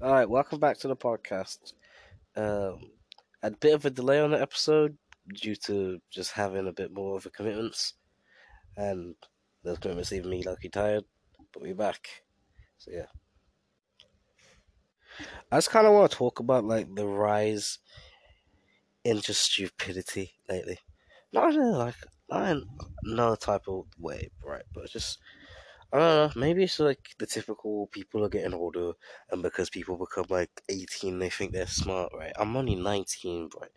All right, welcome back to the podcast. Um, a bit of a delay on the episode due to just having a bit more of a commitments, and those commitments leaving me lucky tired. But we're back, so yeah. I just kind of want to talk about like the rise in just stupidity lately. Not in like not in no type of way, right? But just Know. Maybe it's like the typical people are getting older, and because people become like eighteen, they think they're smart, right? I'm only nineteen, right?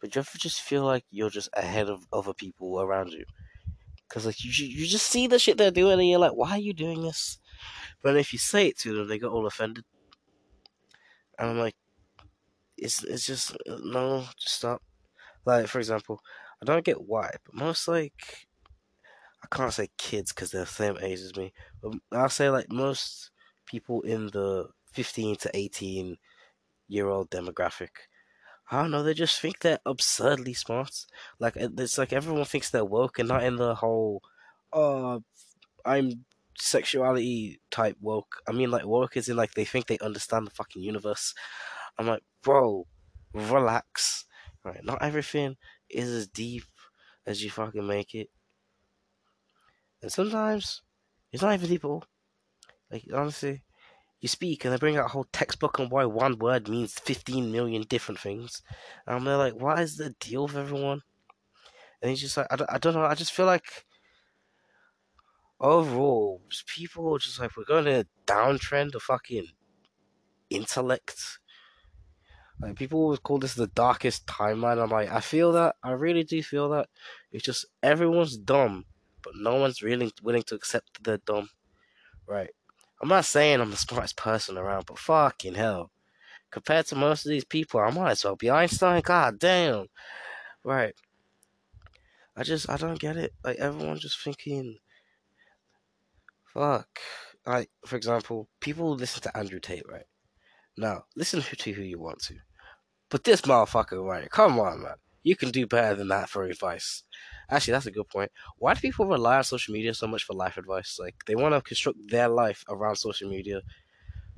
But you ever just feel like you're just ahead of other people around you? Because like you, you just see the shit they're doing, and you're like, why are you doing this? But if you say it to them, they get all offended. And I'm like, it's it's just uh, no, just stop. Like for example, I don't get why, but most like I can't say kids because they're the same age as me, but I'll say like most people in the 15 to 18 year old demographic. I don't know, they just think they're absurdly smart. Like it's like everyone thinks they're woke and not in the whole oh I'm sexuality type woke. I mean like woke is in like they think they understand the fucking universe. I'm like, bro, relax. Right, not everything is as deep as you fucking make it. And sometimes it's not even people. Like honestly, you speak and they bring out a whole textbook on why one word means fifteen million different things. And they're like, what is the deal with everyone? And he's just like, I don't, I don't know. I just feel like overall, people are just like we're going to a downtrend of fucking intellect. Like people always call this the darkest timeline. I'm like, I feel that. I really do feel that. It's just everyone's dumb but no one's really willing to accept they're dumb. Right. I'm not saying I'm the smartest person around, but fucking hell. Compared to most of these people, I might as well be Einstein. God damn. Right. I just, I don't get it. Like, everyone just thinking, fuck. Like, for example, people listen to Andrew Tate, right? Now, listen to who you want to. But this motherfucker, right? Come on, man. You can do better than that for advice. Actually, that's a good point. Why do people rely on social media so much for life advice? Like they want to construct their life around social media.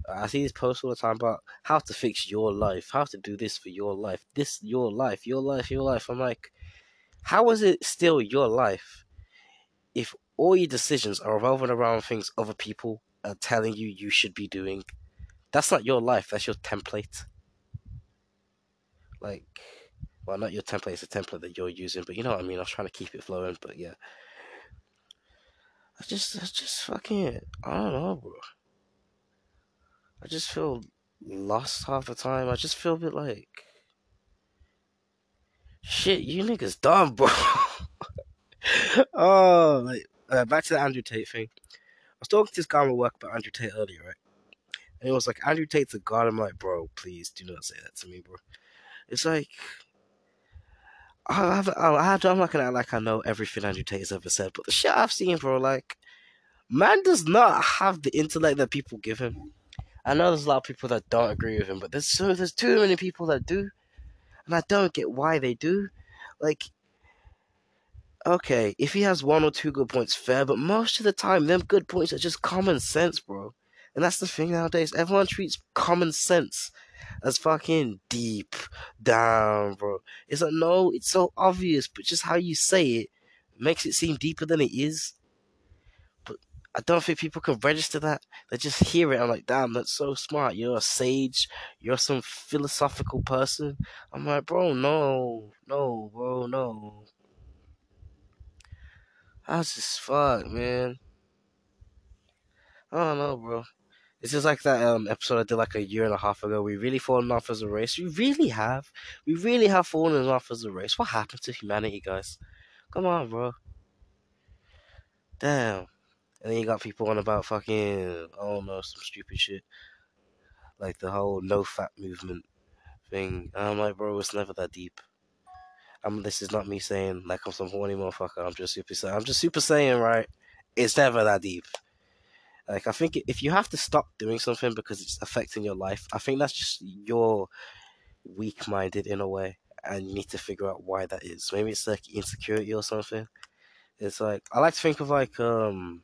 I see these posts all the time about how to fix your life, how to do this for your life, this your life, your life, your life. I'm like, how is it still your life if all your decisions are revolving around things other people are telling you you should be doing? That's not your life. That's your template. Like well, not your template, it's a template that you're using, but you know what I mean. I was trying to keep it flowing, but yeah. I just, I just fucking, I don't know, bro. I just feel lost half the time. I just feel a bit like, shit, you niggas dumb, bro. oh, like, uh, back to the Andrew Tate thing. I was talking to this guy at work about Andrew Tate earlier, right? And he was like, Andrew Tate's a god. I'm like, bro, please do not say that to me, bro. It's like, I, I, I'm not gonna like I know everything Andrew Tate has ever said, but the shit I've seen, bro, like, man does not have the intellect that people give him. I know there's a lot of people that don't agree with him, but there's so there's too many people that do, and I don't get why they do. Like, okay, if he has one or two good points, fair, but most of the time, them good points are just common sense, bro. And that's the thing nowadays. Everyone treats common sense as fucking deep down, bro. It's like no, it's so obvious, but just how you say it makes it seem deeper than it is. But I don't think people can register that. They just hear it. I'm like, damn, that's so smart. You're a sage. You're some philosophical person. I'm like, bro, no, no, bro, no. That's just fuck, man. I don't know, bro. This is like that um, episode I did like a year and a half ago. We really fallen off as a race. We really have. We really have fallen off as a race. What happened to humanity, guys? Come on, bro. Damn. And then you got people on about fucking, don't know, some stupid shit. Like the whole NoFap movement thing. And I'm like, bro, it's never that deep. I'm, this is not me saying like I'm some horny motherfucker. I'm just super. I'm just super saying, right? It's never that deep. Like I think if you have to stop doing something because it's affecting your life, I think that's just you're weak minded in a way, and you need to figure out why that is. Maybe it's like insecurity or something. It's like I like to think of like um,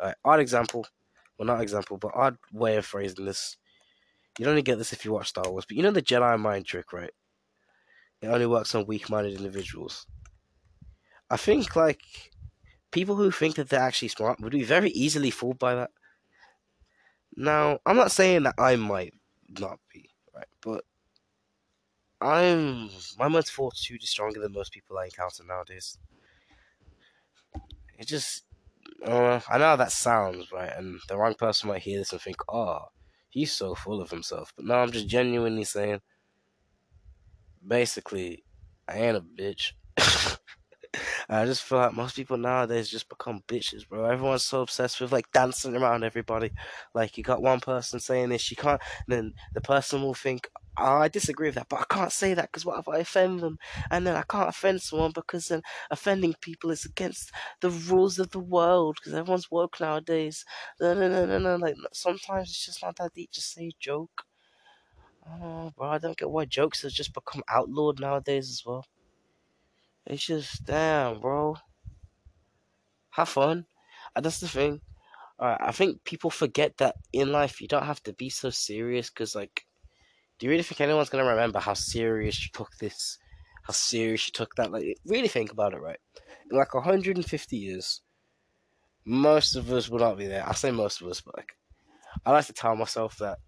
right, art example, well, not example, but odd way of phrasing this. You only get this if you watch Star Wars, but you know the Jedi mind trick, right? It only works on weak-minded individuals. I think like people who think that they're actually smart would be very easily fooled by that. Now, I'm not saying that I might not be, right? But I'm my mental fortitude is stronger than most people I encounter nowadays. It just uh, I know how that sounds, right? And the wrong person might hear this and think, oh, he's so full of himself. But no, I'm just genuinely saying, basically, I ain't a bitch. I just feel like most people nowadays just become bitches, bro. Everyone's so obsessed with like dancing around everybody. Like you got one person saying this, you can't. And then the person will think, oh, I disagree with that, but I can't say that because what if I offend them? And then I can't offend someone because then offending people is against the rules of the world because everyone's woke nowadays. No, no, no, no, no. Like sometimes it's just not that deep. Just say a joke. Oh, bro, I don't get why jokes have just become outlawed nowadays as well. It's just damn, bro. Have fun. And that's the thing. Alright, I think people forget that in life you don't have to be so serious because, like, do you really think anyone's gonna remember how serious you took this? How serious you took that? Like, really think about it, right? In like 150 years, most of us will not be there. I say most of us, but like, I like to tell myself that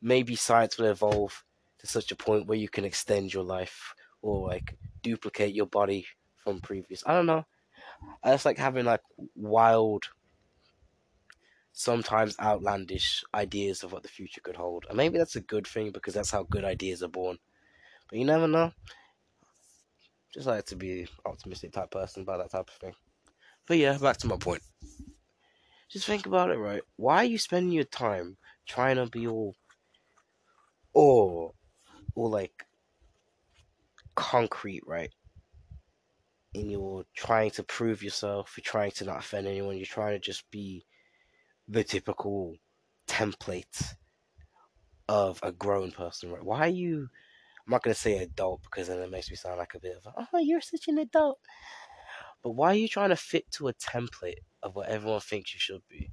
maybe science will evolve to such a point where you can extend your life or like duplicate your body from previous. I don't know. I just like having like wild, sometimes outlandish ideas of what the future could hold. And maybe that's a good thing because that's how good ideas are born. But you never know. Just like to be optimistic type person about that type of thing. But yeah, back to my point. Just think about it, right? Why are you spending your time trying to be all or or like concrete, right? And you're trying to prove yourself, you're trying to not offend anyone, you're trying to just be the typical template of a grown person, right? Why are you I'm not gonna say adult because then it makes me sound like a bit of a, oh you're such an adult. But why are you trying to fit to a template of what everyone thinks you should be?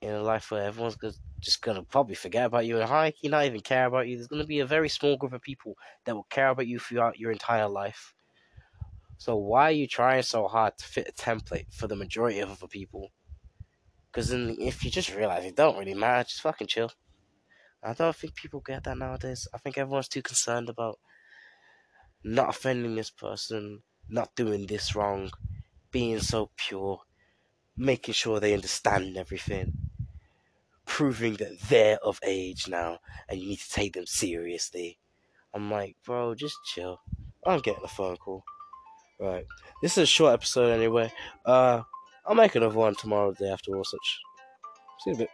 In a life where everyone's just gonna probably forget about you and key not even care about you. There's gonna be a very small group of people that will care about you throughout your entire life. So why are you trying so hard to fit a template for the majority of other people? Because then, if you just realize it don't really matter, just fucking chill. I don't think people get that nowadays. I think everyone's too concerned about not offending this person, not doing this wrong, being so pure, making sure they understand everything proving that they're of age now and you need to take them seriously. I'm like, bro, just chill. I'm getting a phone call. Right. This is a short episode anyway. Uh I'll make another one tomorrow, the day after or such. See you a bit.